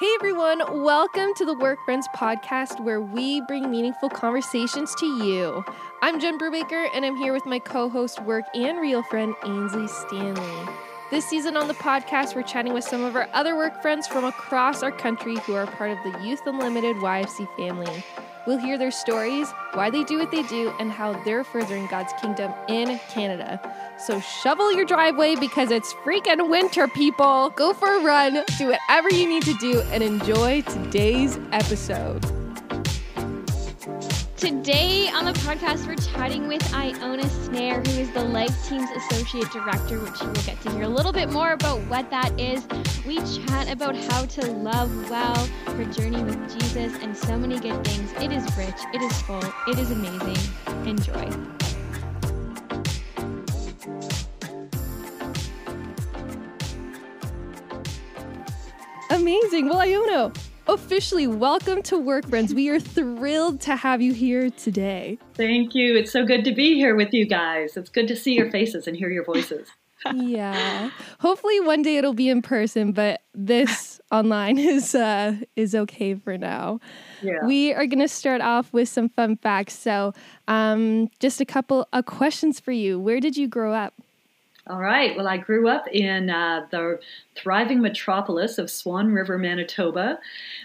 Hey everyone, welcome to the Work Friends podcast where we bring meaningful conversations to you. I'm Jen Brubaker and I'm here with my co host, work and real friend, Ainsley Stanley. This season on the podcast, we're chatting with some of our other work friends from across our country who are part of the Youth Unlimited YFC family. We'll hear their stories, why they do what they do, and how they're furthering God's kingdom in Canada. So shovel your driveway because it's freaking winter, people. Go for a run, do whatever you need to do, and enjoy today's episode. Today on the podcast, we're chatting with Iona Snare, who is the Life Team's Associate Director, which you will get to hear a little bit more about what that is. We chat about how to love well, her journey with Jesus, and so many good things. It is rich, it is full, it is amazing. Enjoy. Amazing. Well, Iona, officially welcome to Work Friends. We are thrilled to have you here today. Thank you. It's so good to be here with you guys. It's good to see your faces and hear your voices. yeah. Hopefully one day it'll be in person, but this online is uh is okay for now. Yeah. We are going to start off with some fun facts. So, um just a couple of questions for you. Where did you grow up? All right. Well, I grew up in uh, the thriving metropolis of Swan River, Manitoba,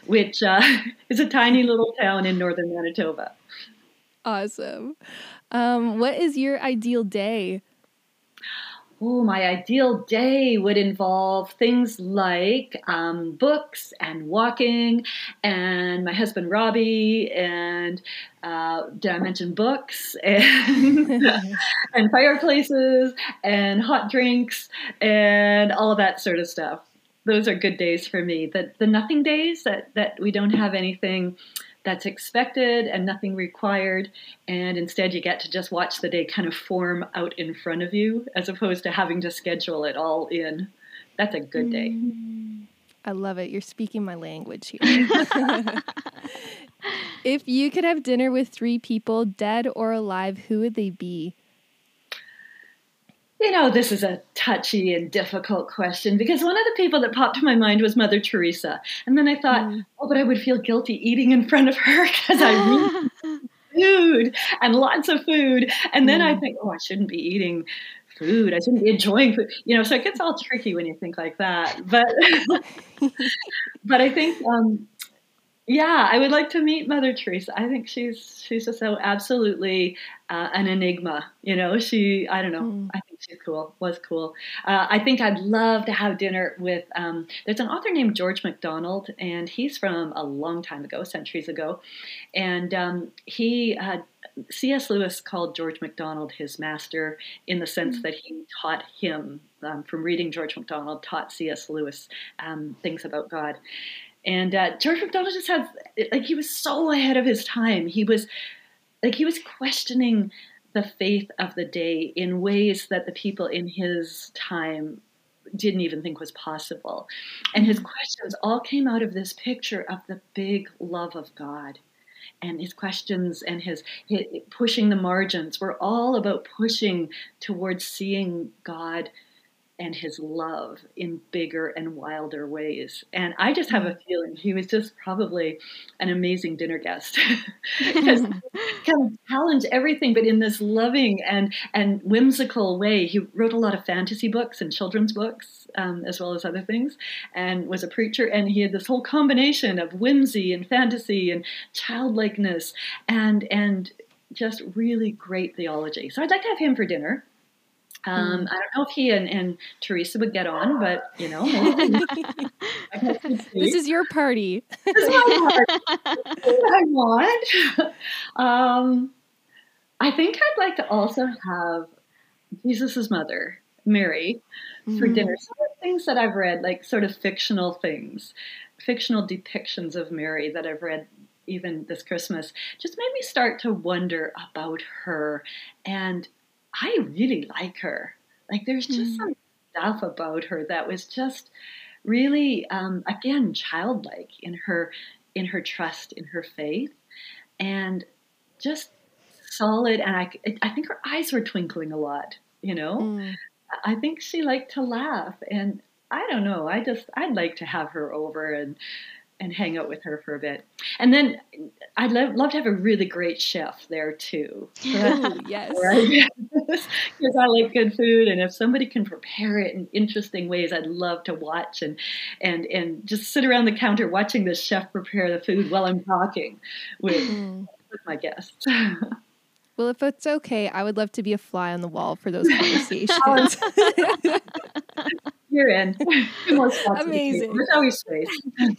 which uh, is a tiny little town in northern Manitoba. Awesome. Um, what is your ideal day? My ideal day would involve things like um, books and walking, and my husband Robbie, and uh, did I mention books and, and fireplaces and hot drinks and all that sort of stuff. Those are good days for me. The the nothing days that that we don't have anything that's expected and nothing required. And instead, you get to just watch the day kind of form out in front of you as opposed to having to schedule it all in. That's a good day. Mm. I love it. You're speaking my language here. if you could have dinner with three people, dead or alive, who would they be? You know, this is a touchy and difficult question because one of the people that popped to my mind was Mother Teresa. And then I thought, mm. oh, but I would feel guilty eating in front of her because I really food and lots of food. And then mm. I think, oh, I shouldn't be eating food. I shouldn't be enjoying food. You know, so it gets all tricky when you think like that. But but I think um, yeah, I would like to meet Mother Teresa. I think she's she's just so absolutely uh, an enigma. You know, she I don't know. Mm. I she's cool. Was cool. Uh, I think I'd love to have dinner with. Um, there's an author named George MacDonald, and he's from a long time ago, centuries ago, and um, he. Uh, C.S. Lewis called George MacDonald his master in the sense mm. that he taught him um, from reading George MacDonald, taught C.S. Lewis um, things about God. And uh, George MacDonald just had, like, he was so ahead of his time. He was, like, he was questioning the faith of the day in ways that the people in his time didn't even think was possible. And his questions all came out of this picture of the big love of God. And his questions and his, his pushing the margins were all about pushing towards seeing God and his love in bigger and wilder ways. And I just have a mm. feeling he was just probably an amazing dinner guest because kind of challenge everything, but in this loving and and whimsical way. He wrote a lot of fantasy books and children's books, um, as well as other things, and was a preacher. And he had this whole combination of whimsy and fantasy and childlikeness and and just really great theology. So I'd like to have him for dinner. Um, mm. I don't know if he and, and, Teresa would get on, but you know, this is your party. this is my party. I want. Um, I think I'd like to also have Jesus's mother, Mary, for mm. dinner. Some of the things that I've read, like sort of fictional things, fictional depictions of Mary that I've read even this Christmas, just made me start to wonder about her and I really like her. Like there's just mm. some stuff about her that was just really um, again childlike in her in her trust in her faith and just solid and I, I think her eyes were twinkling a lot you know mm. i think she liked to laugh and i don't know i just i'd like to have her over and and hang out with her for a bit. And then I'd love, love to have a really great chef there too. Ooh, yes. Because I like good food, and if somebody can prepare it in interesting ways, I'd love to watch and and and just sit around the counter watching the chef prepare the food while I'm talking with, mm. with my guests. Well, if it's okay, I would love to be a fly on the wall for those conversations. You're in. Amazing. There's always space.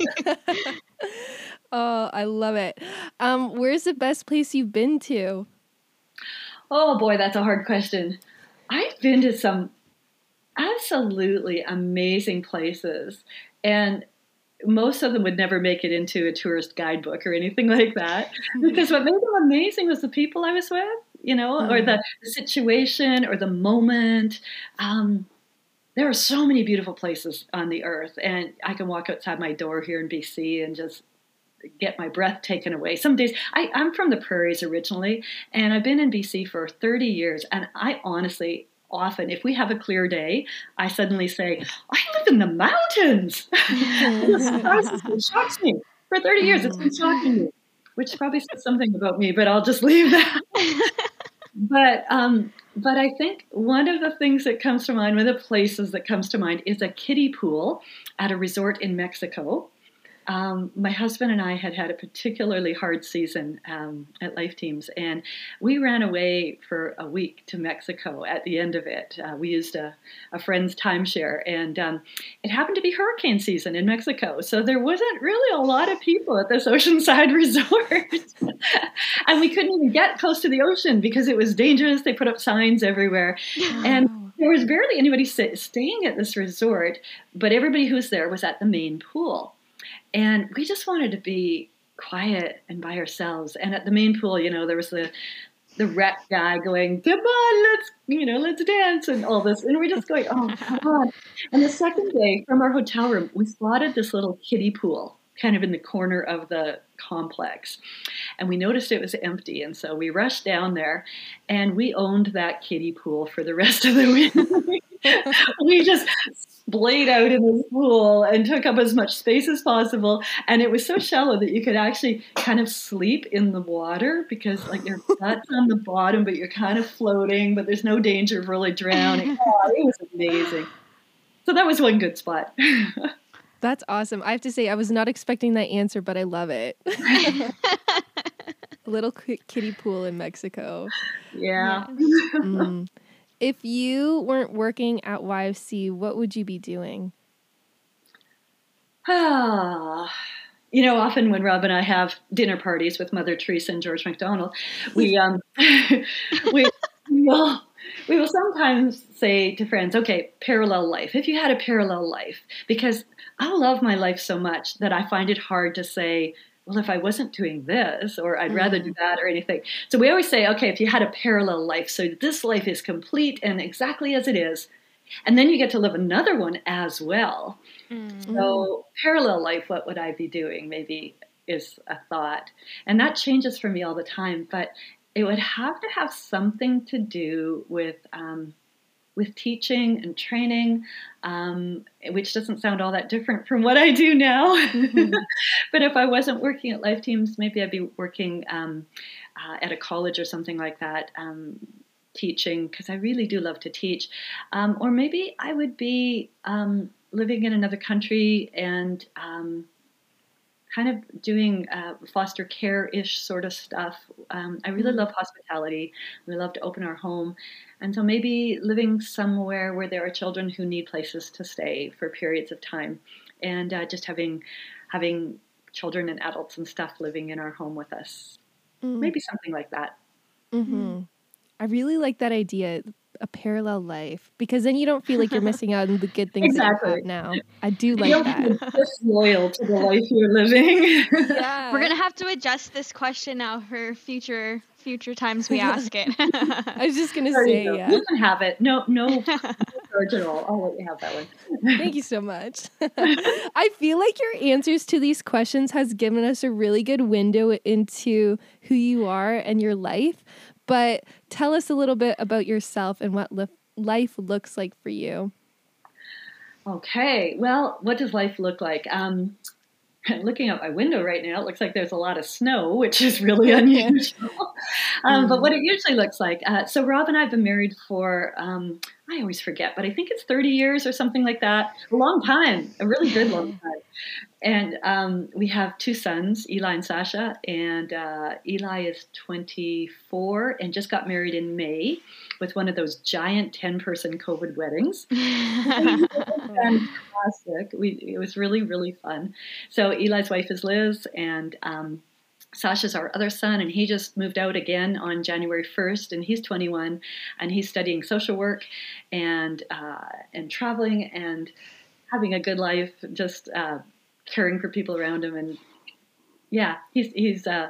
oh, I love it. Um, where's the best place you've been to? Oh boy, that's a hard question. I've been to some absolutely amazing places, and most of them would never make it into a tourist guidebook or anything like that. Because what made them amazing was the people I was with, you know, mm. or the, the, situation or the moment. Um, there are so many beautiful places on the earth, and I can walk outside my door here in BC and just get my breath taken away. Some days I, I'm from the prairies originally, and I've been in BC for 30 years, and I honestly often if we have a clear day i suddenly say i live in the mountains. It shocks me. For 30 years it's been shocking me which probably says something about me but i'll just leave that. But um, but I think one of the things that comes to mind, one of the places that comes to mind, is a kiddie pool at a resort in Mexico. Um, my husband and I had had a particularly hard season um, at Life Teams, and we ran away for a week to Mexico at the end of it. Uh, we used a, a friend's timeshare, and um, it happened to be hurricane season in Mexico, so there wasn't really a lot of people at this oceanside resort. and we couldn't even get close to the ocean because it was dangerous. They put up signs everywhere. And there was barely anybody staying at this resort, but everybody who was there was at the main pool. And we just wanted to be quiet and by ourselves. And at the main pool, you know, there was the the rec guy going, "Come on, let's you know, let's dance," and all this, and we're just going, "Oh, come on!" And the second day, from our hotel room, we spotted this little kiddie pool, kind of in the corner of the complex, and we noticed it was empty, and so we rushed down there, and we owned that kiddie pool for the rest of the week. we just splayed out in this pool and took up as much space as possible. And it was so shallow that you could actually kind of sleep in the water because, like, your butt's on the bottom, but you're kind of floating, but there's no danger of really drowning. Oh, it was amazing. So that was one good spot. That's awesome. I have to say, I was not expecting that answer, but I love it. A little kiddie pool in Mexico. Yeah. Mm. If you weren't working at YFC, what would you be doing? Ah, you know, often when Rob and I have dinner parties with Mother Teresa and George MacDonald, we um, we will we will sometimes say to friends, "Okay, parallel life. If you had a parallel life," because I love my life so much that I find it hard to say well, if I wasn't doing this, or I'd rather do mm. that, or anything. So we always say, okay, if you had a parallel life, so this life is complete and exactly as it is, and then you get to live another one as well. Mm. So, parallel life, what would I be doing? Maybe is a thought. And that changes for me all the time, but it would have to have something to do with um, with teaching and training, um, which doesn't sound all that different from what I do now. Mm-hmm. but if I wasn't working at Life Teams, maybe I'd be working um, uh, at a college or something like that, um, teaching, because I really do love to teach. Um, or maybe I would be um, living in another country and um, kind of doing uh, foster care ish sort of stuff. Um, I really mm-hmm. love hospitality. We love to open our home. And so maybe living somewhere where there are children who need places to stay for periods of time and uh, just having having children and adults and stuff living in our home with us. Mm. Maybe something like that. Mm-hmm. I really like that idea a parallel life because then you don't feel like you're missing out on the good things exactly. that you have now. I do like that. Just loyal to the life you're living. yeah. We're gonna have to adjust this question now for future future times we ask it. I was just gonna there say, you yeah. You can have it. No, no charge at all. I'll let you have that one. Thank you so much. I feel like your answers to these questions has given us a really good window into who you are and your life. But tell us a little bit about yourself and what li- life looks like for you. Okay, well, what does life look like? Um, looking out my window right now, it looks like there's a lot of snow, which is really unusual. um, but what it usually looks like. Uh, so Rob and I have been married for um, I always forget, but I think it's 30 years or something like that. A long time, a really good long time. And um, we have two sons, Eli and Sasha. And uh, Eli is 24 and just got married in May with one of those giant 10 person COVID weddings. Fantastic. We, it was really, really fun. So Eli's wife is Liz, and um, Sasha's our other son, and he just moved out again on January 1st, and he's 21, and he's studying social work and uh, and traveling and having a good life, just uh, caring for people around him, and yeah, he's he's uh,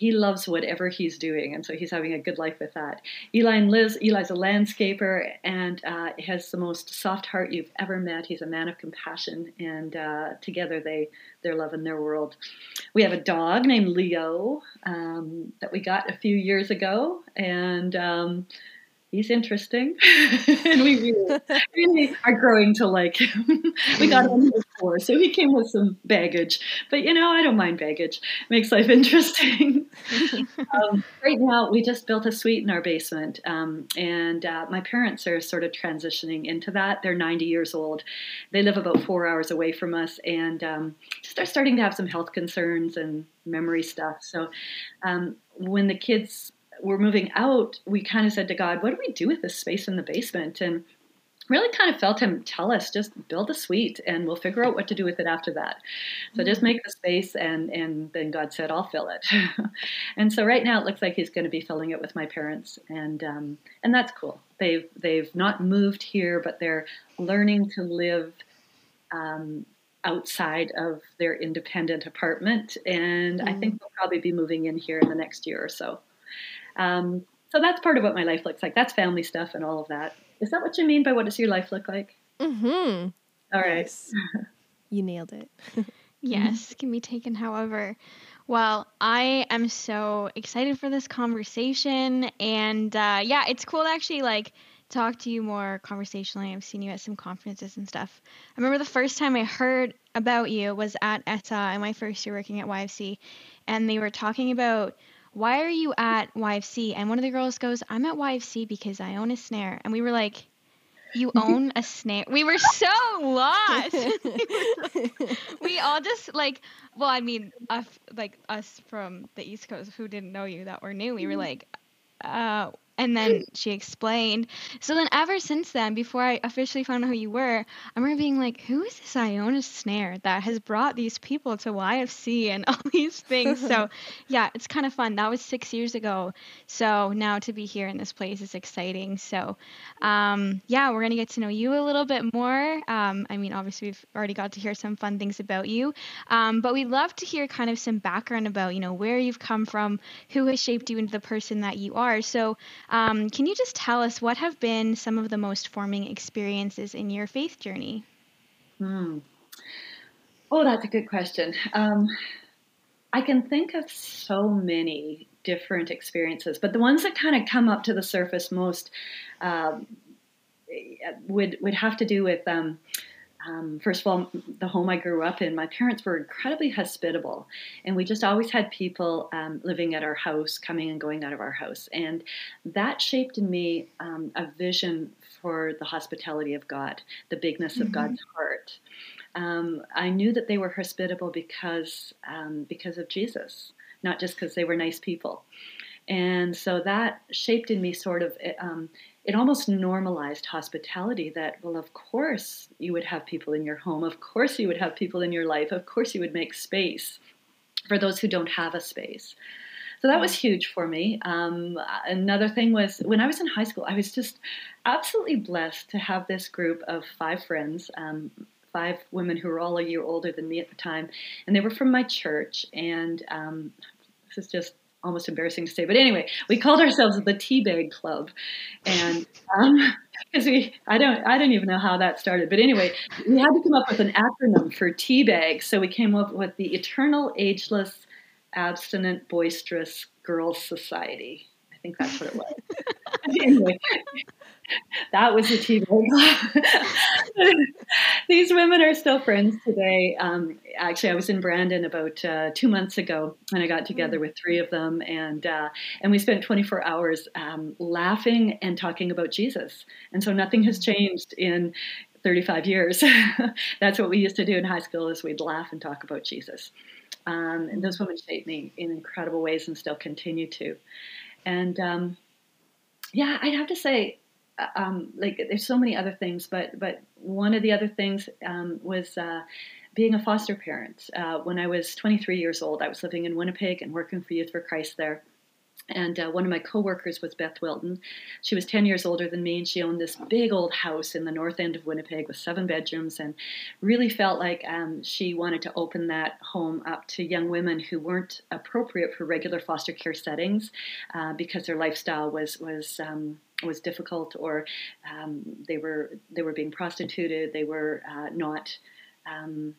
he loves whatever he's doing, and so he's having a good life with that. Eli and Liz, Eli's a landscaper and uh, has the most soft heart you've ever met. He's a man of compassion, and uh, together they they're loving their world. We have a dog named Leo um, that we got a few years ago, and um, he's interesting, and we really, really are growing to like him. we got him before, so he came with some baggage, but you know, I don't mind baggage. makes life interesting. um, right now, we just built a suite in our basement, um, and uh, my parents are sort of transitioning into that. They're 90 years old. They live about four hours away from us, and um, just are starting to have some health concerns and memory stuff. So, um, when the kids we're moving out, we kind of said to God, what do we do with this space in the basement? And really kind of felt him tell us just build a suite and we'll figure out what to do with it after that. So just make the space and and then god said i'll fill it. And so right now it looks like he's going to be filling it with my parents and um, and that's cool. They've they've not moved here but they're learning to live um, outside of their independent apartment. And mm. i think they'll probably be moving in here in the next year or so um, so that's part of what my life looks like. That's family stuff and all of that. Is that what you mean by what does your life look like? Mm-hmm. All right. Yes. you nailed it. yes, can be taken however. Well, I am so excited for this conversation, and uh, yeah, it's cool to actually like talk to you more conversationally. I've seen you at some conferences and stuff. I remember the first time I heard about you was at ETA in my first year working at YFC, and they were talking about why are you at YFC? And one of the girls goes, I'm at YFC because I own a snare. And we were like, you own a snare. We were so lost. we all just like, well, I mean, us, like us from the East Coast who didn't know you that were new, we were mm-hmm. like, uh, and then she explained. So then, ever since then, before I officially found out who you were, I remember being like, "Who is this Iona Snare that has brought these people to YFC and all these things?" so, yeah, it's kind of fun. That was six years ago. So now to be here in this place is exciting. So, um, yeah, we're gonna get to know you a little bit more. Um, I mean, obviously, we've already got to hear some fun things about you, um, but we'd love to hear kind of some background about you know where you've come from, who has shaped you into the person that you are. So. Um, can you just tell us what have been some of the most forming experiences in your faith journey? Hmm. Oh, that's a good question. Um, I can think of so many different experiences, but the ones that kind of come up to the surface most um, would would have to do with um, um, first of all, the home I grew up in, my parents were incredibly hospitable, and we just always had people um, living at our house, coming and going out of our house, and that shaped in me um, a vision for the hospitality of God, the bigness mm-hmm. of God's heart. Um, I knew that they were hospitable because um, because of Jesus, not just because they were nice people, and so that shaped in me sort of um, it almost normalized hospitality that, well, of course you would have people in your home. Of course you would have people in your life. Of course you would make space for those who don't have a space. So that was huge for me. Um, another thing was when I was in high school, I was just absolutely blessed to have this group of five friends. Um, five women who were all a year older than me at the time, and they were from my church. And um, this is just almost embarrassing to say, but anyway, we called ourselves the Teabag Club, and because um, we, I don't, I don't even know how that started, but anyway, we had to come up with an acronym for Teabag, so we came up with the Eternal Ageless Abstinent Boisterous Girls Society. I think that's what it was. anyway, that was the. These women are still friends today. Um, actually, I was in Brandon about uh, two months ago, and I got together mm. with three of them, and uh, and we spent 24 hours um, laughing and talking about Jesus. And so nothing has changed in 35 years. That's what we used to do in high school is we'd laugh and talk about Jesus. Um, and those women shaped me in incredible ways and still continue to. And um, yeah, I'd have to say, uh, um, like there's so many other things, but but one of the other things um, was uh, being a foster parent. Uh, when I was 23 years old, I was living in Winnipeg and working for Youth for Christ there. And uh, one of my coworkers was Beth Wilton. She was 10 years older than me, and she owned this big old house in the north end of Winnipeg with seven bedrooms, and really felt like um, she wanted to open that home up to young women who weren't appropriate for regular foster care settings uh, because their lifestyle was was um, was difficult, or um, they were they were being prostituted, they were uh, not um,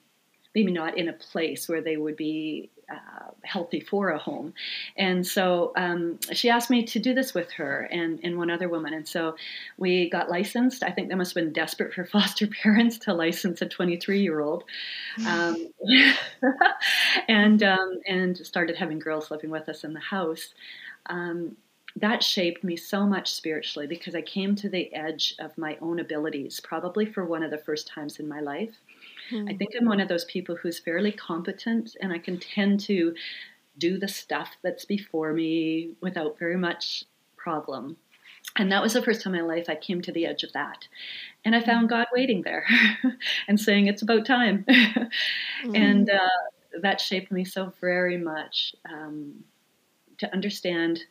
maybe not in a place where they would be uh, healthy for a home. And so um, she asked me to do this with her and, and one other woman. And so we got licensed. I think they must have been desperate for foster parents to license a 23 year old. Um, and, um, and started having girls living with us in the house. Um, that shaped me so much spiritually because I came to the edge of my own abilities, probably for one of the first times in my life. Mm. I think I'm one of those people who's fairly competent and I can tend to do the stuff that's before me without very much problem. And that was the first time in my life I came to the edge of that. And I found God waiting there and saying, It's about time. mm. And uh, that shaped me so very much um, to understand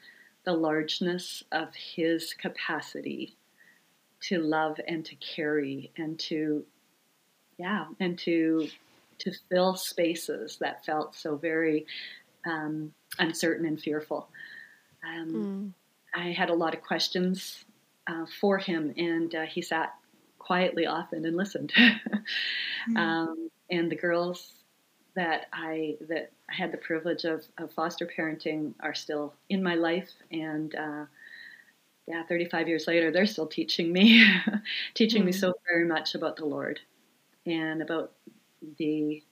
the largeness of His capacity to love and to carry and to yeah, and to to fill spaces that felt so very um, uncertain and fearful. Um, mm. I had a lot of questions uh, for him, and uh, he sat quietly often and listened. mm. um, and the girls that I that I had the privilege of, of foster parenting are still in my life, and uh, yeah, 35 years later, they're still teaching me, teaching mm. me so very much about the Lord and about the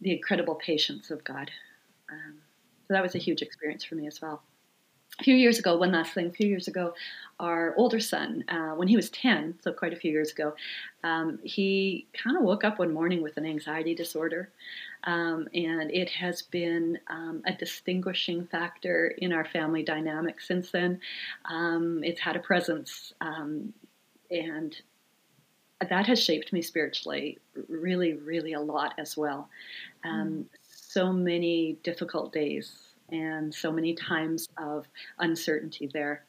the incredible patience of God. Um, so that was a huge experience for me as well. A few years ago, one last thing, a few years ago, our older son, uh, when he was 10, so quite a few years ago, um, he kind of woke up one morning with an anxiety disorder. Um, and it has been um, a distinguishing factor in our family dynamic since then. Um, it's had a presence um, and that has shaped me spiritually really, really a lot as well. Um, mm. So many difficult days and so many times of uncertainty there.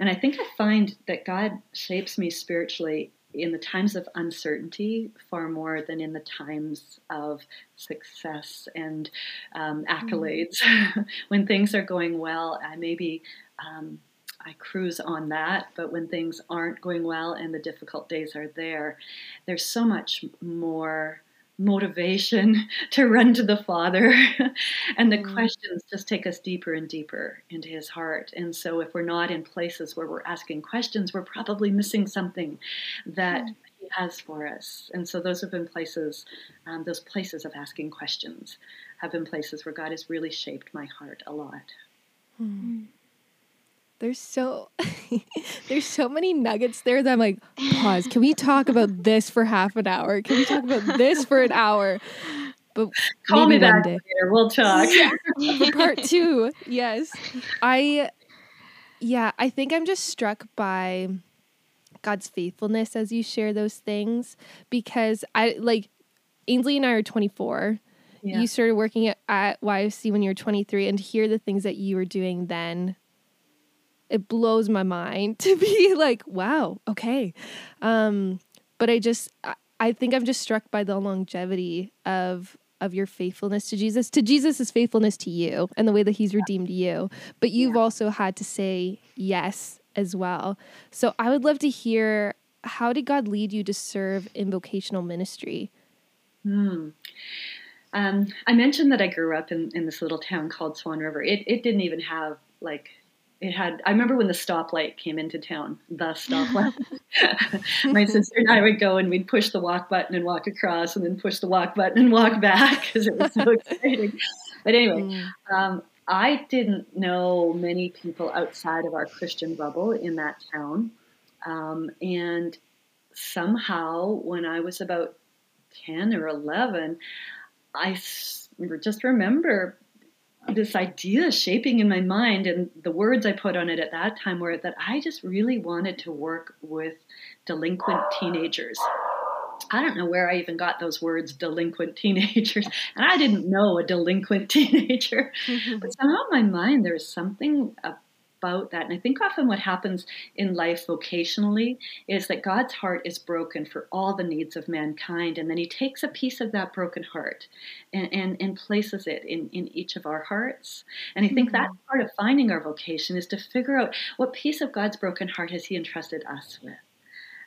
And I think I find that God shapes me spiritually in the times of uncertainty far more than in the times of success and um, mm. accolades. Mm. when things are going well, I maybe um, I cruise on that. But when things aren't going well and the difficult days are there, there's so much more motivation to run to the Father. and the mm. questions just take us deeper and deeper into His heart. And so if we're not in places where we're asking questions, we're probably missing something that. Mm. He has for us, and so those have been places. Um, those places of asking questions have been places where God has really shaped my heart a lot. Mm. There's so there's so many nuggets there that I'm like, pause. Can we talk about this for half an hour? Can we talk about this for an hour? But call me back day. later. We'll talk. for part two. Yes. I yeah, I think I'm just struck by God's faithfulness as you share those things because I like Ainsley and I are 24. Yeah. You started working at, at YFC when you were 23 and to hear the things that you were doing then it blows my mind to be like, wow, okay. Um, but I just, I, I think I'm just struck by the longevity of of your faithfulness to Jesus, to Jesus' faithfulness to you and the way that he's redeemed you. But you've yeah. also had to say yes as well. So I would love to hear how did God lead you to serve in vocational ministry? Hmm. Um, I mentioned that I grew up in, in this little town called Swan River. It, it didn't even have like it had. I remember when the stoplight came into town. The stoplight. My sister and I would go and we'd push the walk button and walk across, and then push the walk button and walk back because it was so exciting. But anyway, mm. um, I didn't know many people outside of our Christian bubble in that town. Um, and somehow, when I was about 10 or 11, I just remember this idea shaping in my mind, and the words I put on it at that time were that I just really wanted to work with delinquent teenagers. I don't know where I even got those words, delinquent teenagers. And I didn't know a delinquent teenager. Mm-hmm. but somehow in my mind, there was something about that. And I think often what happens in life vocationally is that God's heart is broken for all the needs of mankind. And then He takes a piece of that broken heart and, and, and places it in, in each of our hearts. And I think mm-hmm. that's part of finding our vocation is to figure out what piece of God's broken heart has He entrusted us with.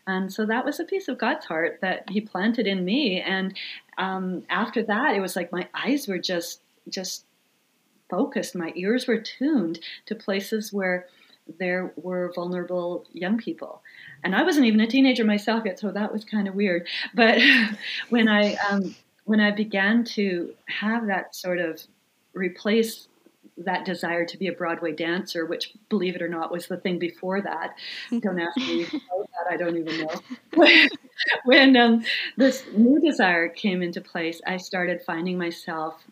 And so that was a piece of God's heart that He planted in me. And um, after that, it was like my eyes were just just focused. My ears were tuned to places where there were vulnerable young people. And I wasn't even a teenager myself yet, so that was kind of weird. But when I um, when I began to have that sort of replace that desire to be a Broadway dancer, which, believe it or not, was the thing before that. Don't ask me about that; I don't even know. when um, this new desire came into place, I started finding myself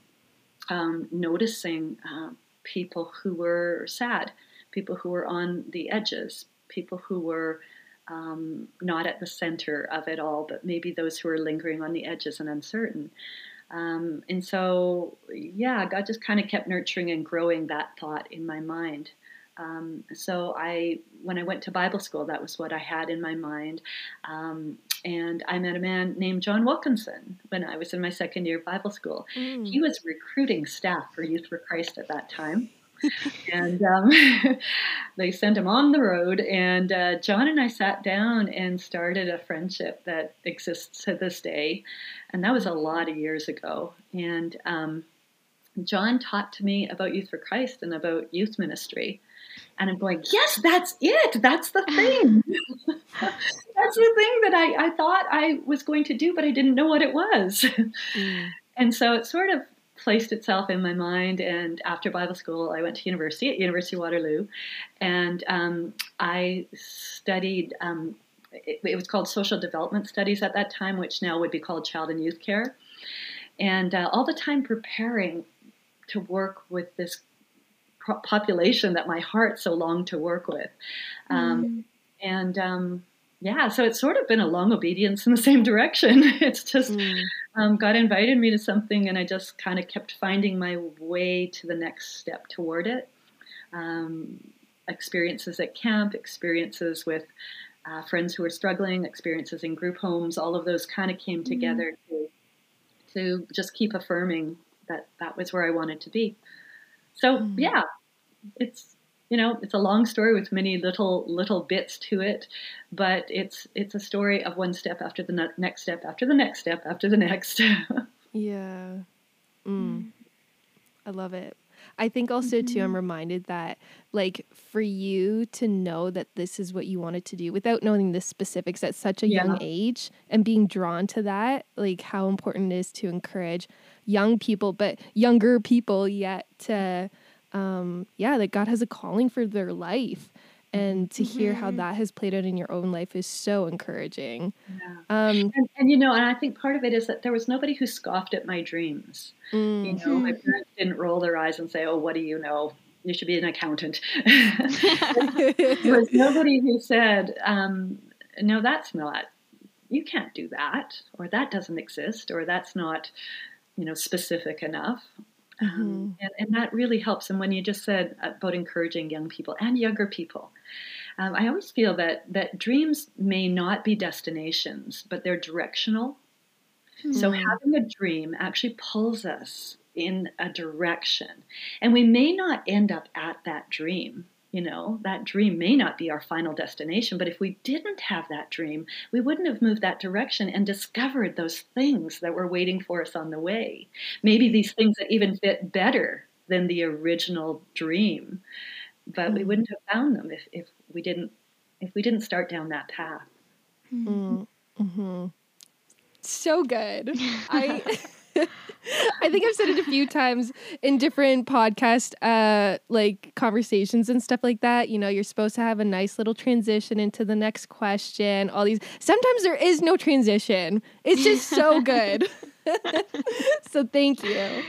um, noticing uh, people who were sad, people who were on the edges, people who were um, not at the center of it all, but maybe those who were lingering on the edges and uncertain. Um, and so, yeah, God just kind of kept nurturing and growing that thought in my mind. Um, so I, when I went to Bible school, that was what I had in my mind. Um, and I met a man named John Wilkinson when I was in my second year of Bible school. Mm. He was recruiting staff for Youth for Christ at that time. and um, they sent him on the road, and uh, John and I sat down and started a friendship that exists to this day, and that was a lot of years ago. And um, John taught to me about Youth for Christ and about youth ministry. And I'm going, yes, that's it. That's the thing. that's the thing that I, I thought I was going to do, but I didn't know what it was. Mm. And so it sort of placed itself in my mind. And after Bible school, I went to university at University of Waterloo, and um, I studied. Um, it, it, was called social development studies at that time, which now would be called child and youth care. And uh, all the time preparing to work with this population that my heart so longed to work with. Um, mm. And um, yeah, so it's sort of been a long obedience in the same direction. it's just mm. um, God invited me to something, and I just kind of kept finding my way to the next step toward it. Um, experiences at camp, experiences with uh, friends who are struggling, experiences in group homes, all of those kind of came mm. together to, to just keep affirming that that was where I wanted to be. So mm. yeah, it's you know it's a long story with many little little bits to it, but it's it's a story of one step after the next step after the next step after the next. yeah, mm. I love it. I think also mm-hmm. too, I'm mm-hmm. reminded that like for you to know that this is what you wanted to do without knowing the specifics at such a yeah. young age and being drawn to that, like how important it is to encourage young people, but younger people yet to, um, yeah, that God has a calling for their life. And to mm-hmm. hear how mm-hmm. that has played out in your own life is so encouraging. Yeah. Um, and, and, you know, and I think part of it is that there was nobody who scoffed at my dreams. Mm-hmm. You know, my parents didn't roll their eyes and say, "Oh, what do you know? You should be an accountant." there was nobody who said, um, "No, that's not. You can't do that, or that doesn't exist, or that's not." you know, specific enough. Um. Um, and, and, that really helps. And when you just said about encouraging young people and younger people, um, I always feel that that dreams may not be destinations, but they're directional. Mm-hmm. So having a dream actually pulls us in a direction, and we may not end up at that dream you know, that dream may not be our final destination, but if we didn't have that dream, we wouldn't have moved that direction and discovered those things that were waiting for us on the way. Maybe these things that even fit better than the original dream. but mm. we wouldn't have found them if, if we didn't if we didn't start down that path. Mm. Mm-hmm. So good. I I think I've said it a few times in different podcast uh like conversations and stuff like that. You know, you're supposed to have a nice little transition into the next question. All these sometimes there is no transition. It's just so good. so thank you.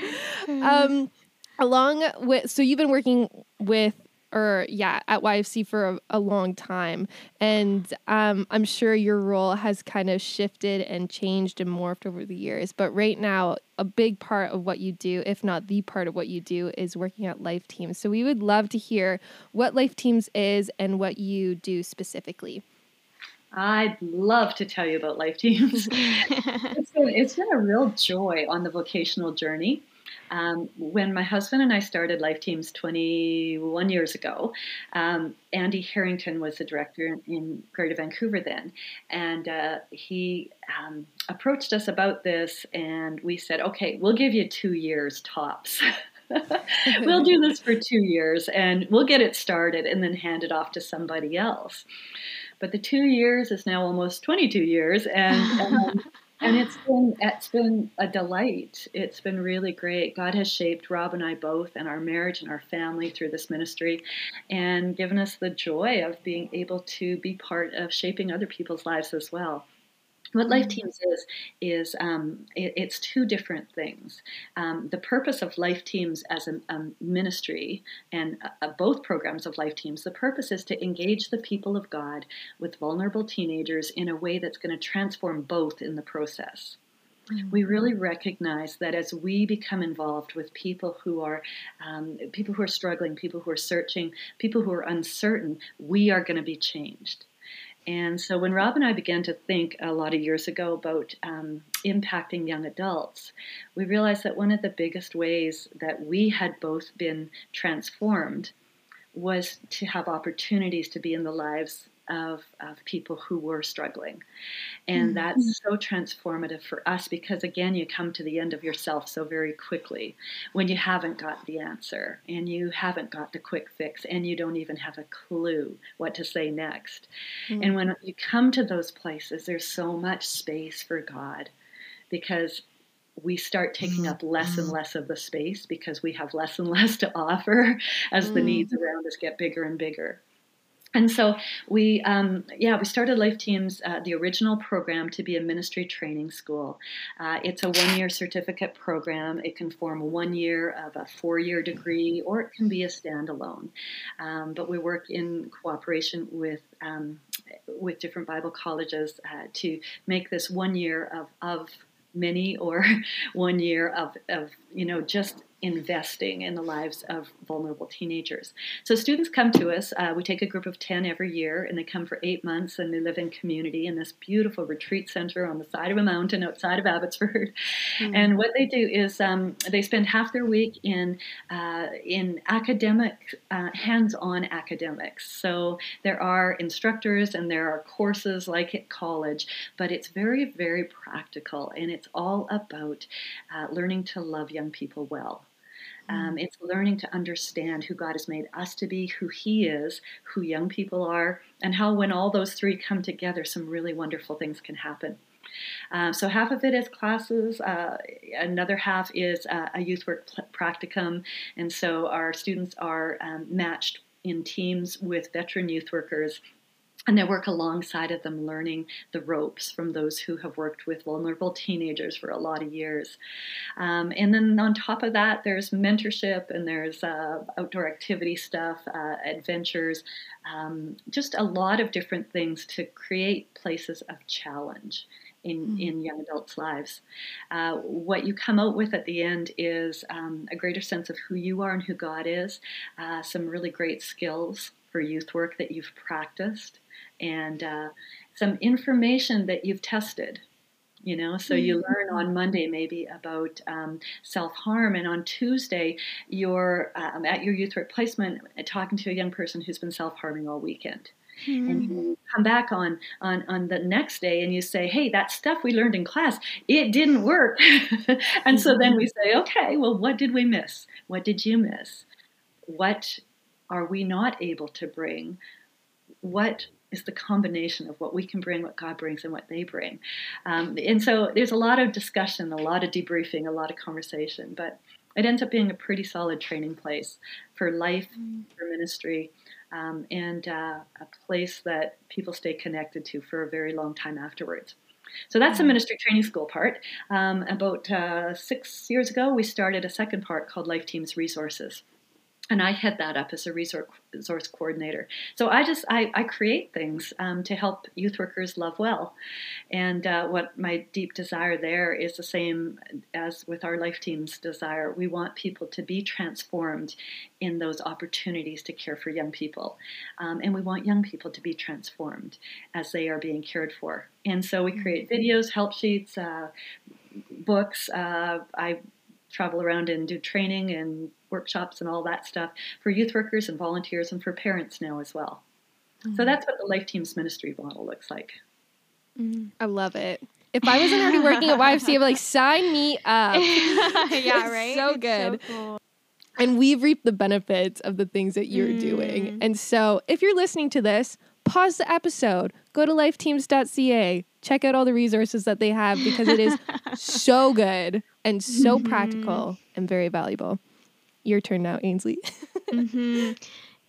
Um along with so you've been working with or yeah, at YFC for a, a long time. And um, I'm sure your role has kind of shifted and changed and morphed over the years. But right now, a big part of what you do, if not the part of what you do, is working at Life Teams. So we would love to hear what Life Teams is and what you do specifically. I'd love to tell you about Life Teams. it's, been, it's been a real joy on the vocational journey. Um, when my husband and I started Life Teams 21 years ago, um, Andy Harrington was the director in, in Greater Vancouver then, and uh, he um, approached us about this, and we said, "Okay, we'll give you two years tops." we'll do this for two years and we'll get it started and then hand it off to somebody else. But the two years is now almost 22 years, and um, and it's been it's been a delight. It's been really great. God has shaped Rob and I both and our marriage and our family through this ministry and given us the joy of being able to be part of shaping other people's lives as well. What Life mm-hmm. Teams is is um, it, it's two different things. Um, the purpose of Life Teams as a, a ministry and uh, both programs of Life Teams, the purpose is to engage the people of God with vulnerable teenagers in a way that's going to transform both in the process. Mm-hmm. We really recognize that as we become involved with people who are um, people who are struggling, people who are searching, people who are uncertain, we are going to be changed. And so when Rob and I began to think a lot of years ago about um, impacting young adults, we realized that one of the biggest ways that we had both been transformed was to have opportunities to be in the lives of, of people who were struggling. And mm-hmm. that's so transformative for us because, again, you come to the end of yourself so very quickly when you haven't got the answer and you haven't got the quick fix and you don't even have a clue what to say next. Mm-hmm. And when you come to those places, there's so much space for God because we start taking up less and mm-hmm. less of the space because we have less and less to offer as the needs mm. around us get bigger and bigger. And so we, um, yeah, we started Life Teams, uh, the original program, to be a ministry training school. Uh, it's a one-year certificate program. It can form one year of a four-year degree, or it can be a standalone. Um, but we work in cooperation with um, with different Bible colleges uh, to make this one year of of many, or one year of of you know just investing in the lives of vulnerable teenagers. So students come to us. Uh, we take a group of 10 every year, and they come for eight months, and they live in community in this beautiful retreat center on the side of a mountain outside of Abbotsford. Mm-hmm. And what they do is um, they spend half their week in uh, in academic, uh, hands-on academics. So there are instructors and there are courses like at college, but it's very, very practical, and it's all about uh, learning to love young people well. Um, mm. it's learning to understand who God has made us to be, who He is, who young people are, and how when all those three come together, some really wonderful things can happen. Uh, so half of it is classes, uh, another half is uh, a youth work practicum, and so our students are um, matched in teams with veteran youth workers and I work alongside of them learning the ropes from those who have worked with vulnerable teenagers for a lot of years. Um, and then on top of that, there's mentorship and there's uh, outdoor activity stuff, uh, adventures, um, just a lot of different things to create places of challenge. In, mm-hmm. in young adults' lives. Uh, what you come out with at the end is um, a greater sense of who you are and who God is, uh, some really great skills for youth work that you've practiced, and uh, some information that you've tested you know so you mm-hmm. learn on monday maybe about um, self-harm and on tuesday you're um, at your youth work placement uh, talking to a young person who's been self-harming all weekend mm-hmm. and you come back on, on on the next day and you say hey that stuff we learned in class it didn't work and so then we say okay well what did we miss what did you miss what are we not able to bring? What is the combination of what we can bring, what God brings, and what they bring? Um, and so there's a lot of discussion, a lot of debriefing, a lot of conversation, but it ends up being a pretty solid training place for life, mm. for ministry, um, and uh, a place that people stay connected to for a very long time afterwards. So that's the mm-hmm. ministry training school part. Um, about uh, six years ago, we started a second part called Life Teams Resources and I head that up as a resource, coordinator. So I just I, I create things um, to help youth workers love well, and uh, what my deep desire there is the same as with our life team's desire. We want people to be transformed in those opportunities to care for young people, um, and we want young people to be transformed as they are being cared for. And so we create mm-hmm. videos, help sheets, uh, books. Uh, I travel around and do training and workshops and all that stuff for youth workers and volunteers and for parents now as well. Mm-hmm. So that's what the Life Teams ministry model looks like. Mm-hmm. I love it. If I wasn't already working at YFC, I'd be like, sign me up. yeah, right. so good. So cool. And we've reaped the benefits of the things that you're mm. doing. And so if you're listening to this, pause the episode, go to lifeteams.ca, check out all the resources that they have because it is so good and so mm-hmm. practical and very valuable. Your turn now, Ainsley. mm-hmm.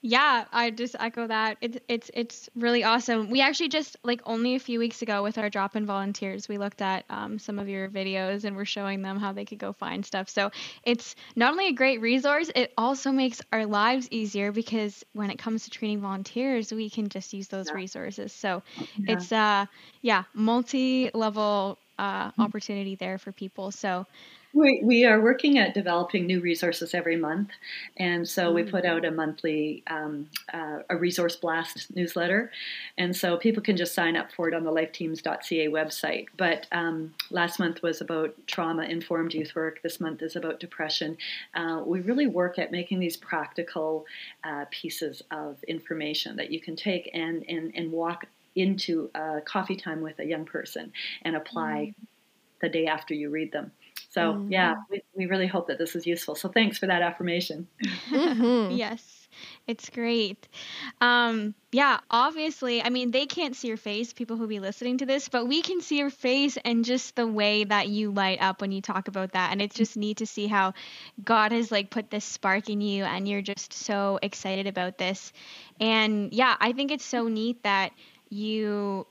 Yeah, I just echo that. It's it's it's really awesome. We actually just like only a few weeks ago with our drop-in volunteers, we looked at um, some of your videos and we're showing them how they could go find stuff. So it's not only a great resource, it also makes our lives easier because when it comes to training volunteers, we can just use those yeah. resources. So yeah. it's uh yeah multi-level uh, mm-hmm. opportunity there for people. So we, we are working at developing new resources every month, and so we put out a monthly um, uh, a resource blast newsletter, and so people can just sign up for it on the lifeteams.ca website. But um, last month was about trauma informed youth work. This month is about depression. Uh, we really work at making these practical uh, pieces of information that you can take and and, and walk into a coffee time with a young person and apply mm. the day after you read them. So mm-hmm. yeah, we, we really hope that this is useful. So thanks for that affirmation. Mm-hmm. yes, it's great. Um, yeah, obviously, I mean, they can't see your face, people who be listening to this, but we can see your face and just the way that you light up when you talk about that. And it's just neat to see how God has like put this spark in you and you're just so excited about this. And yeah, I think it's so neat that you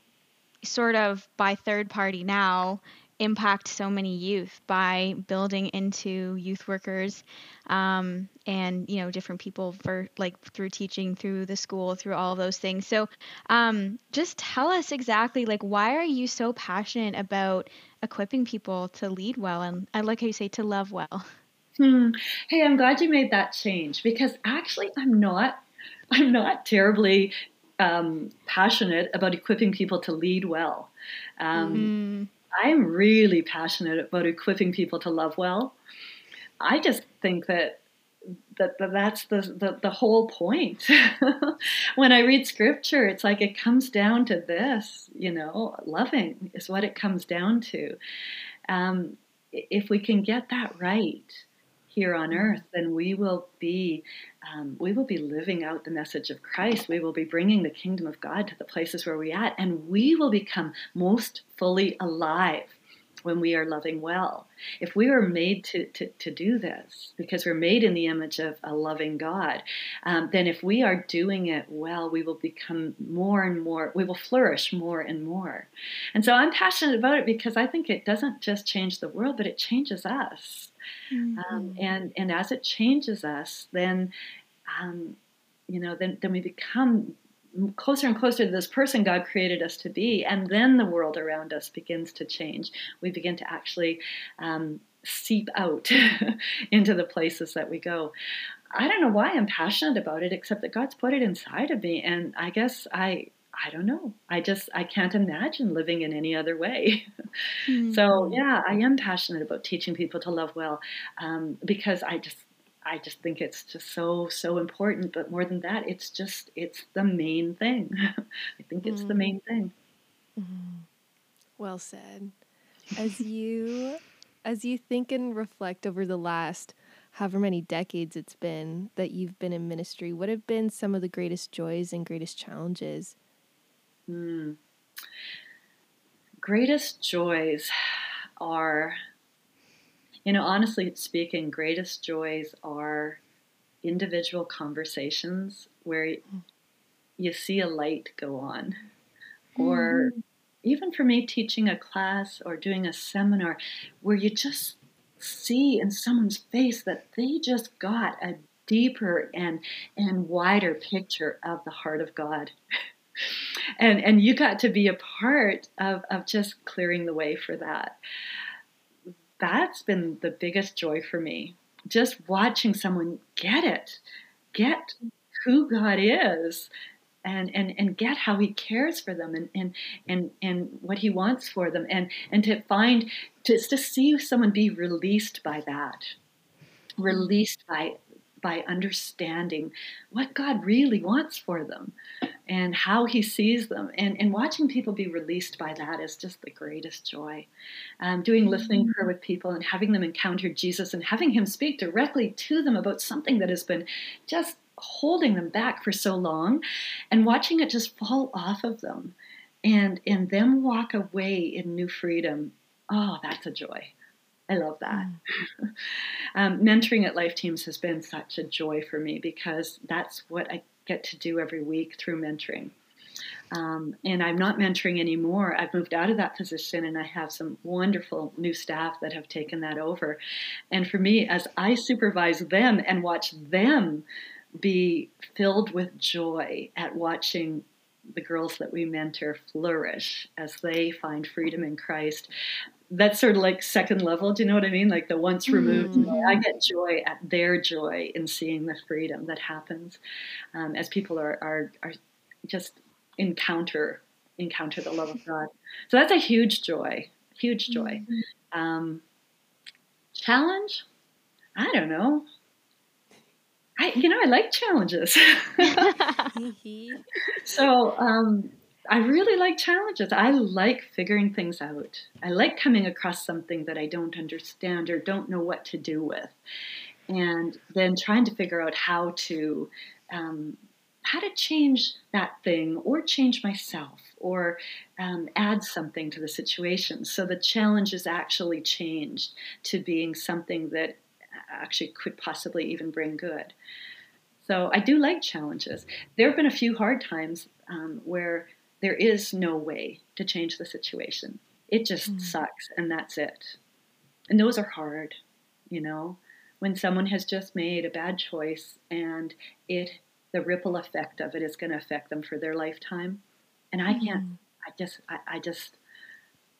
sort of by third party now impact so many youth by building into youth workers um, and you know different people for like through teaching through the school through all of those things. So um, just tell us exactly like why are you so passionate about equipping people to lead well and i like how you say to love well? Hmm. hey i'm glad you made that change because actually i'm not i'm not terribly um, passionate about equipping people to lead well. Um, mm-hmm I'm really passionate about equipping people to love well. I just think that that, that that's the, the, the whole point. when I read scripture, it's like it comes down to this, you know, loving is what it comes down to. Um, if we can get that right, here on earth, then we will be um, we will be living out the message of Christ. We will be bringing the kingdom of God to the places where we are at, and we will become most fully alive when we are loving well. If we were made to, to, to do this, because we're made in the image of a loving God, um, then if we are doing it well, we will become more and more, we will flourish more and more. And so I'm passionate about it because I think it doesn't just change the world, but it changes us. Um, mm-hmm. Um, and and as it changes us, then um, you know, then then we become closer and closer to this person God created us to be, and then the world around us begins to change. We begin to actually um, seep out into the places that we go. I don't know why I'm passionate about it, except that God's put it inside of me, and I guess I I don't know. I just I can't imagine living in any other way. Mm-hmm. So yeah, I am passionate about teaching people to love well um, because I just I just think it's just so so important. But more than that, it's just it's the main thing. I think it's mm-hmm. the main thing. Mm-hmm. Well said. As you as you think and reflect over the last however many decades it's been that you've been in ministry, what have been some of the greatest joys and greatest challenges? Hmm. Greatest joys are, you know, honestly speaking, greatest joys are individual conversations where you see a light go on. Or mm-hmm. even for me, teaching a class or doing a seminar where you just see in someone's face that they just got a deeper and and wider picture of the heart of God. and and you got to be a part of, of just clearing the way for that. That's been the biggest joy for me. Just watching someone get it, get who God is and, and, and get how he cares for them and, and, and, and what he wants for them and, and to find to, to see someone be released by that released by by understanding what God really wants for them and how he sees them. And, and watching people be released by that is just the greatest joy. Um, doing listening mm-hmm. prayer with people and having them encounter jesus and having him speak directly to them about something that has been just holding them back for so long and watching it just fall off of them and and them walk away in new freedom. Oh that's a joy i love that mm. um, mentoring at life teams has been such a joy for me because that's what i get to do every week through mentoring um, and I'm not mentoring anymore. I've moved out of that position and I have some wonderful new staff that have taken that over. And for me, as I supervise them and watch them be filled with joy at watching the girls that we mentor flourish as they find freedom in Christ. That's sort of like second level. Do you know what I mean? Like the once removed. Mm-hmm. I get joy at their joy in seeing the freedom that happens um, as people are, are are just encounter encounter the love of God. So that's a huge joy, huge joy. Mm-hmm. Um, challenge? I don't know. I, you know, I like challenges. so um, I really like challenges. I like figuring things out. I like coming across something that I don't understand or don't know what to do with, and then trying to figure out how to um, how to change that thing or change myself or um, add something to the situation. So the challenge is actually changed to being something that actually could possibly even bring good. So I do like challenges. There have been a few hard times um, where there is no way to change the situation. It just mm. sucks, and that's it. And those are hard, you know, when someone has just made a bad choice and it the ripple effect of it is going to affect them for their lifetime. And I can't. Mm. I just. I, I just.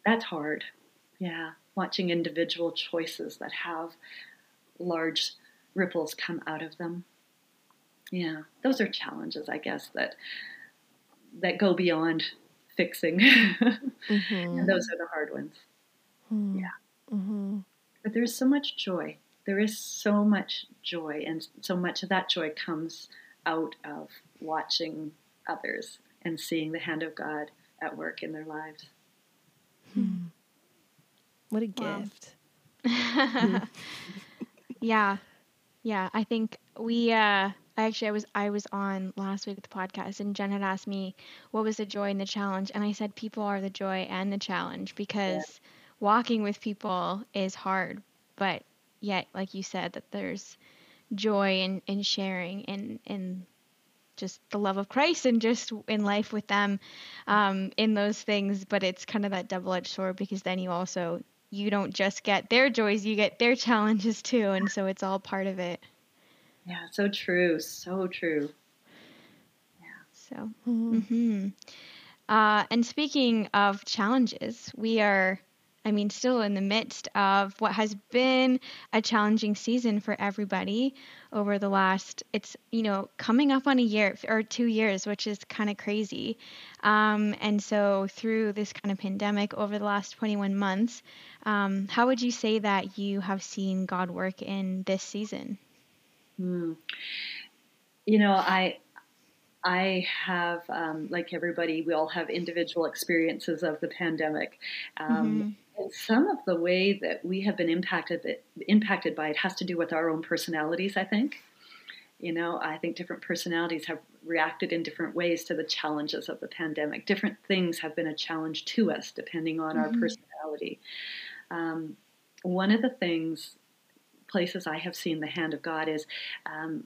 That's hard. Yeah, watching individual choices that have large ripples come out of them. Yeah, those are challenges, I guess, that that go beyond fixing, mm-hmm. and those are the hard ones. Mm-hmm. Yeah, mm-hmm. but there's so much joy. There is so much joy, and so much of that joy comes out of watching others and seeing the hand of God at work in their lives. Hmm. What a wow. gift. Yeah. Yeah. I think we uh actually I was I was on last week with the podcast and Jen had asked me what was the joy and the challenge and I said people are the joy and the challenge because yeah. walking with people is hard, but yet like you said that there's joy in, in sharing and in just the love of Christ and just in life with them um, in those things. But it's kind of that double edged sword because then you also you don't just get their joys, you get their challenges too. And so it's all part of it. Yeah, so true. So true. Yeah. So, mm-hmm. Mm-hmm. Uh, and speaking of challenges, we are I mean, still in the midst of what has been a challenging season for everybody over the last, it's, you know, coming up on a year or two years, which is kind of crazy. Um, and so, through this kind of pandemic over the last 21 months, um, how would you say that you have seen God work in this season? Hmm. You know, I I have, um, like everybody, we all have individual experiences of the pandemic. Um, mm-hmm And some of the way that we have been impacted impacted by it has to do with our own personalities, I think. You know, I think different personalities have reacted in different ways to the challenges of the pandemic. Different things have been a challenge to us depending on mm-hmm. our personality. Um, one of the things, places I have seen the hand of God is um,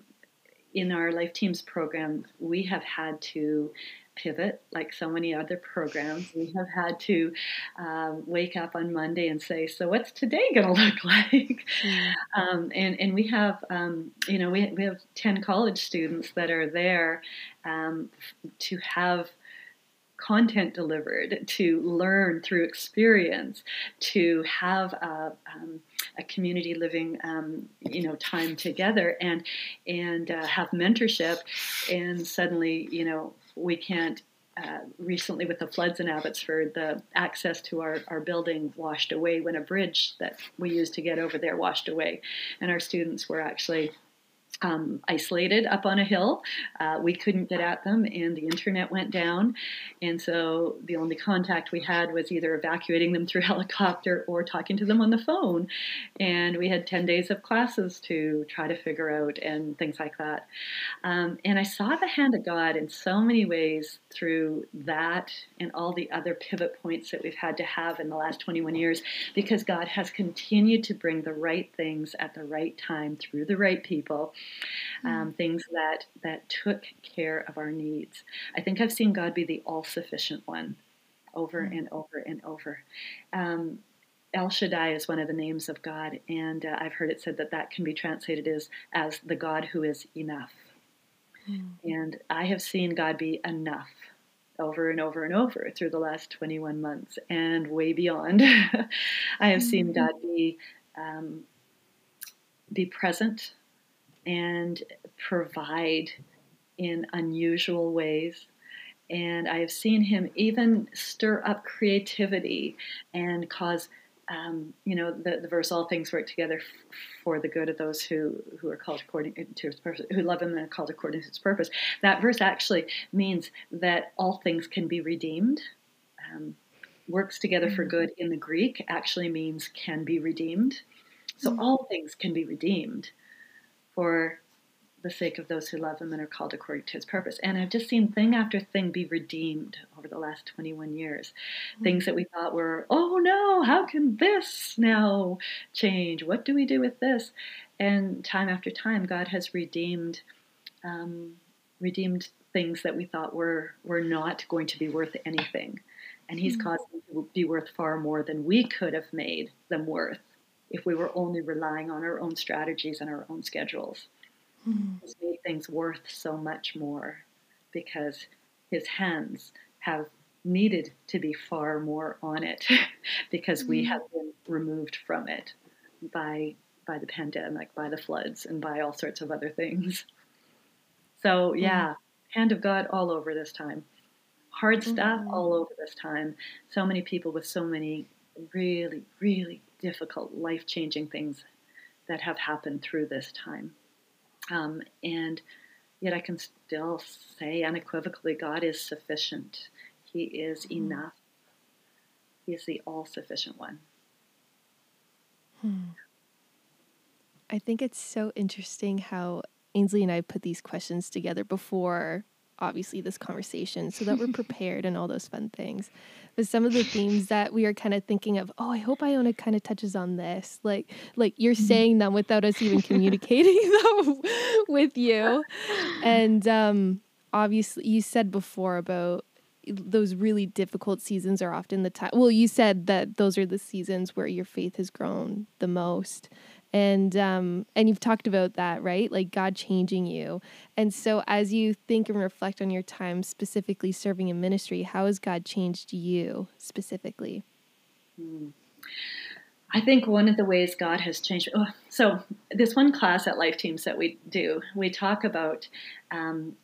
in our Life Teams program, we have had to pivot like so many other programs. We have had to um, wake up on Monday and say, "So what's today going to look like?" Mm. Um, and and we have um, you know we we have ten college students that are there um, to have content delivered, to learn through experience, to have a, um, a community living, um, you know, time together, and and uh, have mentorship. And suddenly, you know, we can't. Uh, recently, with the floods in Abbotsford, the access to our, our building washed away when a bridge that we used to get over there washed away. And our students were actually um, isolated up on a hill. Uh, we couldn't get at them, and the internet went down. And so the only contact we had was either evacuating them through helicopter or talking to them on the phone. And we had 10 days of classes to try to figure out and things like that. Um, and I saw the hand of God in so many ways through that and all the other pivot points that we've had to have in the last 21 years because God has continued to bring the right things at the right time through the right people um, mm. things that that took care of our needs. I think I've seen God be the all-sufficient one, over mm. and over and over. Um, El Shaddai is one of the names of God, and uh, I've heard it said that that can be translated as as the God who is enough. Mm. And I have seen God be enough over and over and over through the last 21 months and way beyond. I have seen mm-hmm. God be um, be present and provide in unusual ways. And I have seen him even stir up creativity and cause, um, you know, the, the verse, all things work together f- for the good of those who, who are called according to his purpose, who love him and are called according to his purpose. That verse actually means that all things can be redeemed. Um, works together for mm-hmm. good in the Greek actually means can be redeemed. So mm-hmm. all things can be redeemed for the sake of those who love him and are called according to his purpose. And I've just seen thing after thing be redeemed over the last 21 years. Mm-hmm. Things that we thought were, oh no, how can this now change? What do we do with this? And time after time, God has redeemed, um, redeemed things that we thought were were not going to be worth anything, and He's mm-hmm. caused them to be worth far more than we could have made them worth if we were only relying on our own strategies and our own schedules. Mm-hmm. It's made things worth so much more because his hands have needed to be far more on it because we hmm. have been removed from it by by the pandemic, by the floods, and by all sorts of other things. So hmm. yeah, mm-hmm. hand of God all over this time. Hard stuff mm-hmm. all over this time. So many people with so many really, really difficult, life changing things that have happened through this time. Um, and yet I can still say unequivocally God is sufficient. He is hmm. enough. He is the all sufficient one. Hmm. I think it's so interesting how Ainsley and I put these questions together before obviously this conversation so that we're prepared and all those fun things. But some of the themes that we are kind of thinking of, oh, I hope Iona kind of touches on this. Like like you're mm-hmm. saying them without us even communicating them with you. And um obviously you said before about those really difficult seasons are often the time. Well, you said that those are the seasons where your faith has grown the most and um and you've talked about that right? Like god changing you. And so as you think and reflect on your time specifically serving in ministry how has god changed you specifically? Hmm. i think one of the ways god has changed oh, so this one class at life teams that we do we talk about um,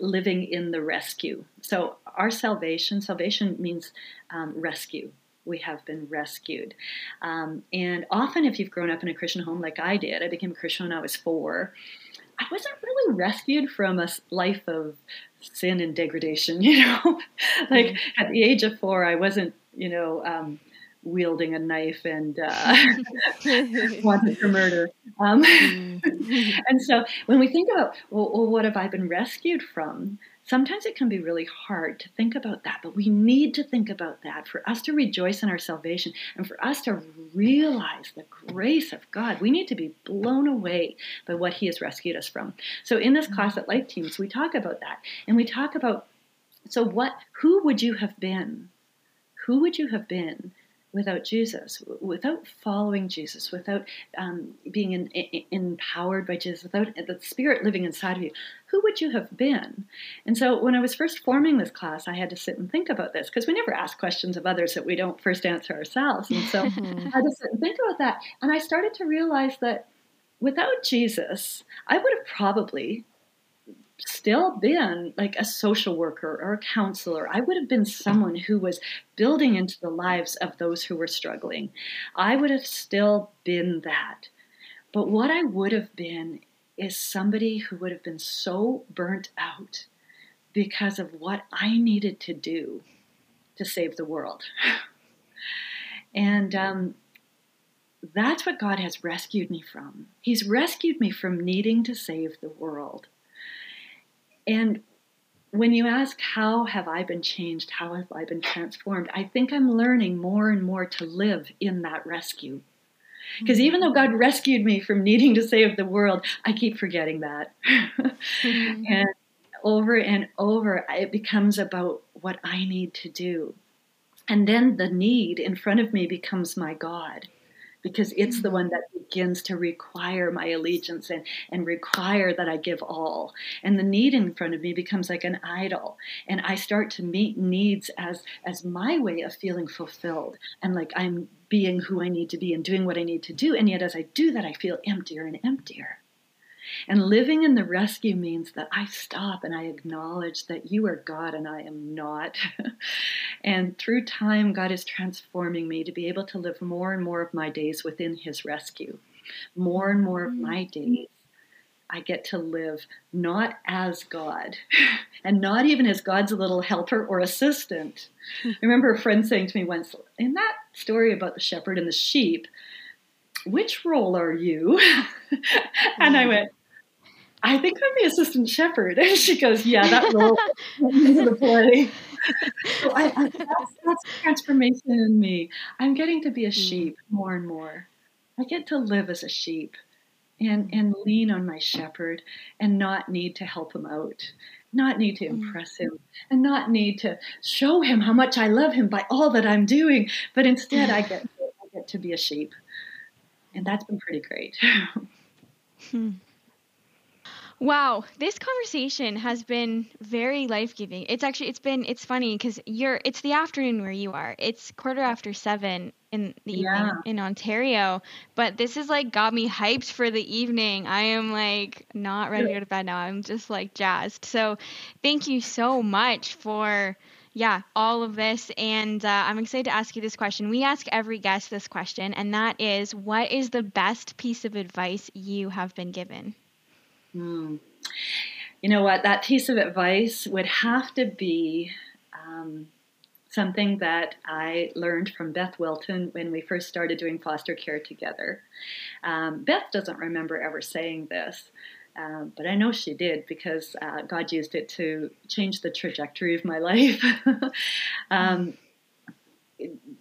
living in the rescue. So our salvation salvation means um, rescue we have been rescued. Um, and often, if you've grown up in a Christian home like I did, I became a Christian when I was four. I wasn't really rescued from a life of sin and degradation, you know. like mm-hmm. at the age of four, I wasn't, you know, um, wielding a knife and uh, wanted for murder. Um, mm. and so when we think about, well, well, what have I been rescued from? Sometimes it can be really hard to think about that, but we need to think about that for us to rejoice in our salvation and for us to realize the grace of God. We need to be blown away by what He has rescued us from. So, in this class at Life Teams, we talk about that and we talk about so, what, who would you have been? Who would you have been without Jesus, without following Jesus, without um, being in, in, empowered by Jesus, without the Spirit living inside of you, who would you have been? And so when I was first forming this class, I had to sit and think about this because we never ask questions of others that we don't first answer ourselves. And so I had to sit and think about that. And I started to realize that without Jesus, I would have probably still been like a social worker or a counselor. I would have been someone who was building into the lives of those who were struggling. I would have still been that. But what I would have been is somebody who would have been so burnt out because of what I needed to do to save the world. and um, that's what God has rescued me from. He's rescued me from needing to save the world. And when you ask, How have I been changed? How have I been transformed? I think I'm learning more and more to live in that rescue. Because mm-hmm. even though God rescued me from needing to save the world, I keep forgetting that. mm-hmm. And over and over, it becomes about what I need to do. And then the need in front of me becomes my God because it's the mm. one that begins to require my allegiance and, and require that I give all. And the need in front of me becomes like an idol. And I start to meet needs as, as my way of feeling fulfilled and like I'm being who I need to be and doing what I need to do. And yet, as I do that, I feel emptier and emptier. And living in the rescue means that I stop and I acknowledge that you are God and I am not. and through time, God is transforming me to be able to live more and more of my days within His rescue. More and more of my mm-hmm. days, I get to live not as God and not even as God's little helper or assistant. I remember a friend saying to me once, in that story about the shepherd and the sheep, which role are you? and I mm. went, I think I'm the assistant shepherd. And she goes, Yeah, that role into the play. so I, I, that's, that's transformation in me. I'm getting to be a mm. sheep more and more. I get to live as a sheep and, and lean on my shepherd and not need to help him out, not need to mm. impress him, and not need to show him how much I love him by all that I'm doing. But instead, I get, I get to be a sheep. And that's been pretty great. Wow, this conversation has been very life-giving. It's actually it's been it's funny cuz you're it's the afternoon where you are. It's quarter after 7 in the yeah. evening in Ontario, but this is like got me hyped for the evening. I am like not ready to go to bed now. I'm just like jazzed. So, thank you so much for yeah, all of this. And uh, I'm excited to ask you this question. We ask every guest this question, and that is what is the best piece of advice you have been given? Hmm. You know what? That piece of advice would have to be um, something that I learned from Beth Wilton when we first started doing foster care together. Um, Beth doesn't remember ever saying this. Um, but I know she did because uh, God used it to change the trajectory of my life. um,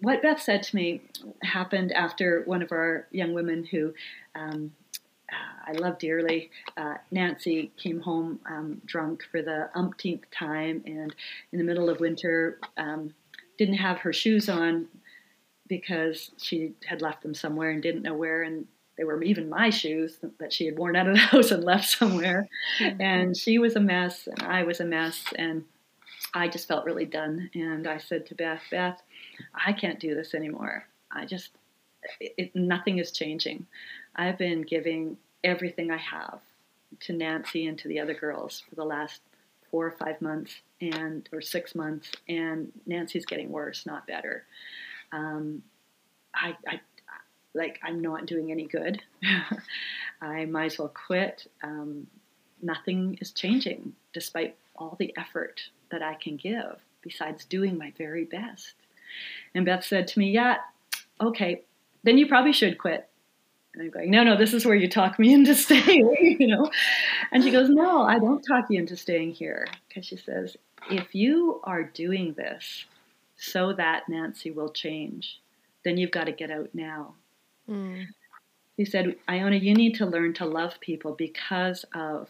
what Beth said to me happened after one of our young women who um, I love dearly. Uh, Nancy came home um, drunk for the umpteenth time, and in the middle of winter, um, didn't have her shoes on because she had left them somewhere and didn't know where. And they were even my shoes that she had worn out of the house and left somewhere. Mm-hmm. And she was a mess, and I was a mess, and I just felt really done. And I said to Beth, Beth, I can't do this anymore. I just, it, nothing is changing. I've been giving everything I have to Nancy and to the other girls for the last four or five months and or six months, and Nancy's getting worse, not better. Um, I, I like I'm not doing any good. I might as well quit. Um, nothing is changing despite all the effort that I can give, besides doing my very best. And Beth said to me, Yeah, okay, then you probably should quit. And I'm going, no, no, this is where you talk me into staying, you know? And she goes, no, I don't talk you into staying here. Because she says, if you are doing this so that Nancy will change, then you've got to get out now. Mm. He said, Iona, you need to learn to love people because of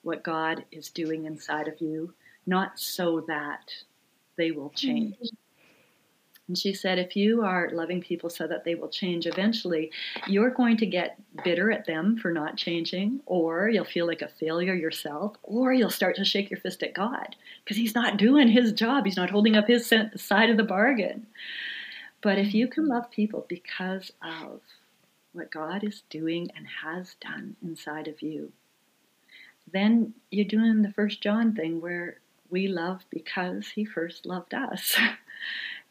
what God is doing inside of you, not so that they will change. Mm-hmm. And she said, if you are loving people so that they will change eventually, you're going to get bitter at them for not changing, or you'll feel like a failure yourself, or you'll start to shake your fist at God because He's not doing His job. He's not holding up His side of the bargain. But if you can love people because of what God is doing and has done inside of you, then you're doing the first John thing where we love because he first loved us.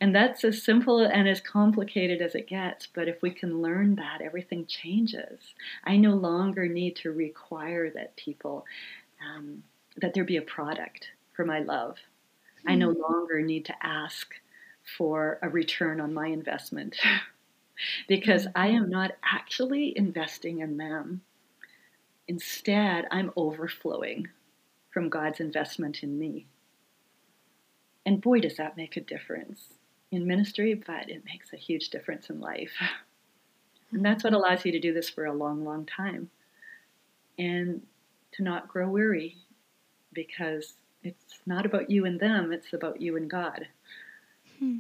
and that's as simple and as complicated as it gets. But if we can learn that, everything changes. I no longer need to require that people, um, that there be a product for my love. Mm-hmm. I no hmm. longer need to ask for a return on my investment because I am not actually investing in them. Instead, I'm overflowing from God's investment in me. And boy, does that make a difference in ministry, but it makes a huge difference in life. And that's what allows you to do this for a long, long time and to not grow weary because it's not about you and them, it's about you and God. Hmm.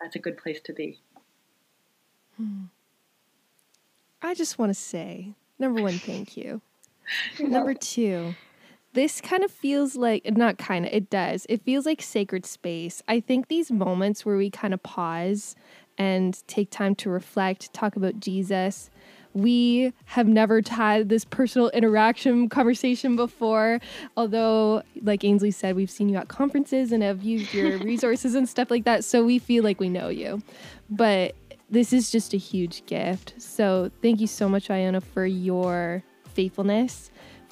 That's a good place to be. Hmm. I just want to say number one, thank you. number two, this kind of feels like not kind of it does it feels like sacred space. I think these moments where we kind of pause and take time to reflect talk about jesus we have never had this personal interaction conversation before. Although like ainsley said we've seen you at conferences and have used your resources and stuff like that so we feel like we know you. But this is just a huge gift. So thank you so much iona for your faithfulness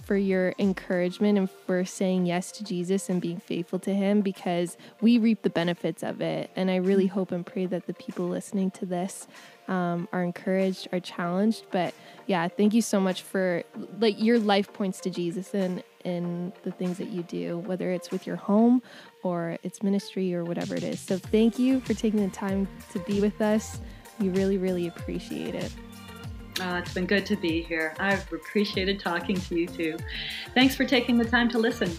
for your encouragement and for saying yes to Jesus and being faithful to Him because we reap the benefits of it. And I really mm-hmm. hope and pray that the people listening to this um, are encouraged, are challenged. But yeah, thank you so much for like your life points to Jesus and in the things that you do, whether it's with your home or it's ministry or whatever it is. So thank you for taking the time to be with us. We really, really appreciate it. Oh, it's been good to be here. I've appreciated talking to you too. Thanks for taking the time to listen.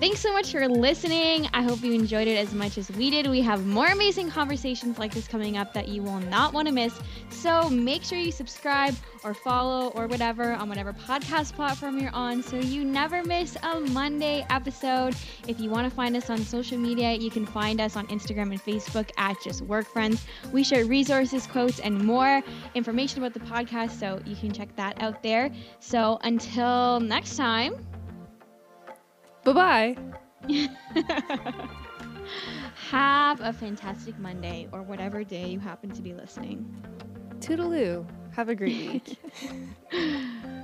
Thanks so much for listening. I hope you enjoyed it as much as we did. We have more amazing conversations like this coming up that you will not want to miss. So make sure you subscribe or follow or whatever on whatever podcast platform you're on so you never miss a Monday episode. If you want to find us on social media, you can find us on Instagram and Facebook at Just Work Friends. We share resources, quotes, and more information about the podcast, so you can check that out there. So until next time, Bye bye. Have a fantastic Monday or whatever day you happen to be listening. Toodaloo. Have a great week.